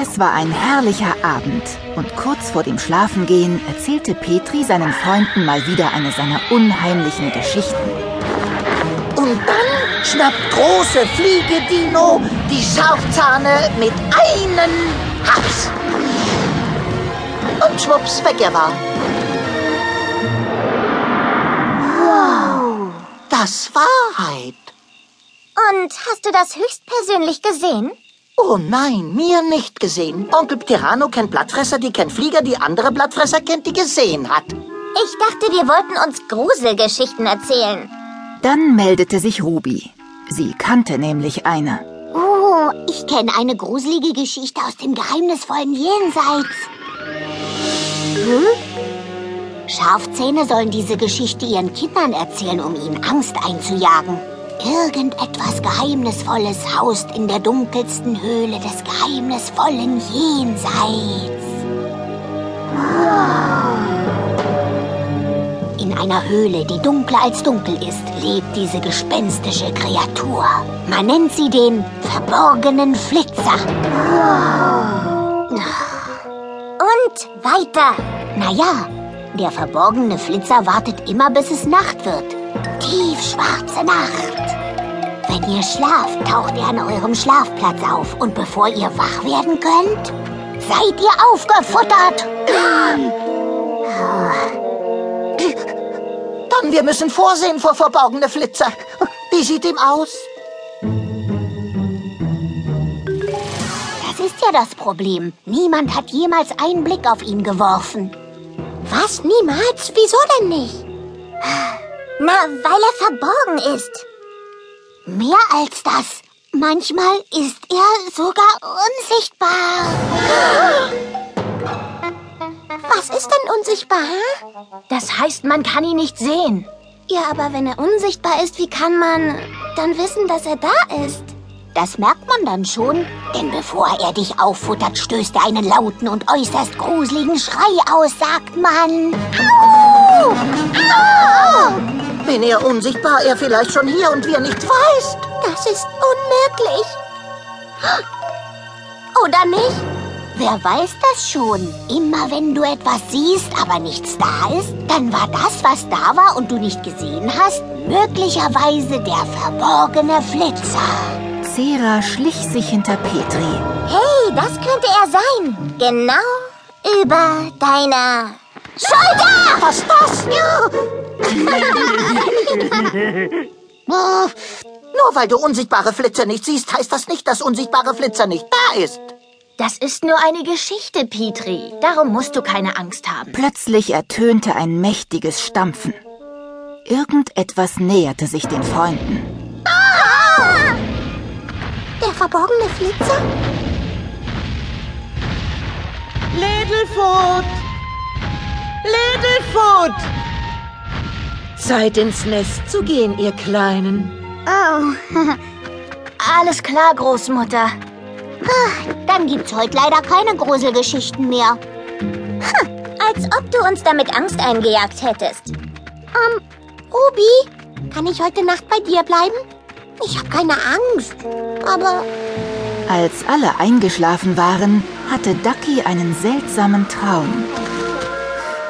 Es war ein herrlicher Abend und kurz vor dem Schlafengehen erzählte Petri seinen Freunden mal wieder eine seiner unheimlichen Geschichten. Und dann schnappt große Fliege Dino die Scharfzahne mit einem Haps. Und schwupps, weg er war. Wow. Das Wahrheit. Und hast du das höchstpersönlich gesehen? Oh nein, mir nicht gesehen. Onkel Pterano kennt Blattfresser, die kennt Flieger, die andere Blattfresser kennt, die gesehen hat. Ich dachte, wir wollten uns Gruselgeschichten erzählen. Dann meldete sich Ruby. Sie kannte nämlich eine. Oh, ich kenne eine gruselige Geschichte aus dem geheimnisvollen Jenseits. Hm? Scharfzähne sollen diese Geschichte ihren Kindern erzählen, um ihnen Angst einzujagen. Irgendetwas Geheimnisvolles haust in der dunkelsten Höhle des geheimnisvollen Jenseits. In einer Höhle, die dunkler als dunkel ist, lebt diese gespenstische Kreatur. Man nennt sie den verborgenen Flitzer. Und weiter. Naja, der verborgene Flitzer wartet immer, bis es Nacht wird. Tiefschwarze Nacht. Wenn ihr schlaft, taucht er an eurem Schlafplatz auf. Und bevor ihr wach werden könnt, seid ihr aufgefuttert. Dann, wir müssen vorsehen vor verborgene Flitzer. Wie sieht ihm aus? Das ist ja das Problem. Niemand hat jemals einen Blick auf ihn geworfen. Was? Niemals? Wieso denn nicht? Na, weil er verborgen ist. Mehr als das. Manchmal ist er sogar unsichtbar. Was ist denn unsichtbar? Das heißt, man kann ihn nicht sehen. Ja, aber wenn er unsichtbar ist, wie kann man dann wissen, dass er da ist? Das merkt man dann schon, denn bevor er dich auffuttert, stößt er einen lauten und äußerst gruseligen Schrei aus, sagt man. Au! Wenn er unsichtbar, er vielleicht schon hier und wir nicht weiß. Das ist unmöglich. Oder nicht? Wer weiß das schon? Immer wenn du etwas siehst, aber nichts da ist, dann war das, was da war und du nicht gesehen hast, möglicherweise der verborgene Flitzer. Sera schlich sich hinter Petri. Hey, das könnte er sein. Genau über deiner Schulter! Was das? Nur weil du unsichtbare Flitzer nicht siehst, heißt das nicht, dass unsichtbare Flitzer nicht da ist. Das ist nur eine Geschichte, Petri. Darum musst du keine Angst haben. Plötzlich ertönte ein mächtiges Stampfen. Irgendetwas näherte sich den Freunden. Ah! Der verborgene Flitzer? Littlefoot! Littlefoot! Zeit ins Nest zu gehen, ihr Kleinen. Oh, alles klar, Großmutter. Dann gibt's heute leider keine Gruselgeschichten mehr. Hm, als ob du uns damit Angst eingejagt hättest. Ähm, Ruby, kann ich heute Nacht bei dir bleiben? Ich habe keine Angst, aber... Als alle eingeschlafen waren, hatte Ducky einen seltsamen Traum.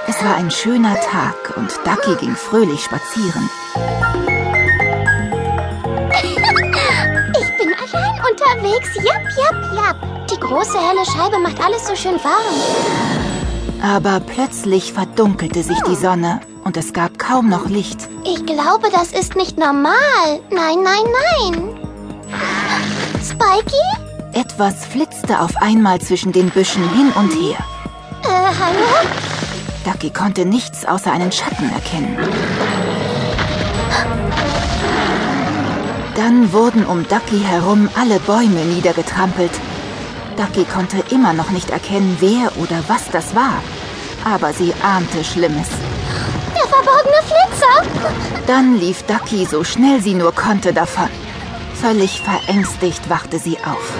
Es war ein schöner Tag und Ducky ging fröhlich spazieren. Ich bin allein unterwegs. Japp, japp, japp. Die große helle Scheibe macht alles so schön warm. Aber plötzlich verdunkelte sich die Sonne und es gab kaum noch Licht. Ich glaube, das ist nicht normal. Nein, nein, nein. Spikey? Etwas flitzte auf einmal zwischen den Büschen hin und her. Äh, hallo? Ducky konnte nichts außer einen Schatten erkennen. Dann wurden um Ducky herum alle Bäume niedergetrampelt. Ducky konnte immer noch nicht erkennen, wer oder was das war. Aber sie ahnte Schlimmes. Der verborgene Flitzer! Dann lief Ducky so schnell sie nur konnte davon. Völlig verängstigt wachte sie auf.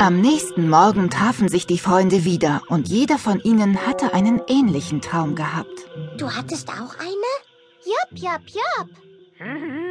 Am nächsten Morgen trafen sich die Freunde wieder und jeder von ihnen hatte einen ähnlichen Traum gehabt. Du hattest auch eine? Jupp, jupp, jupp.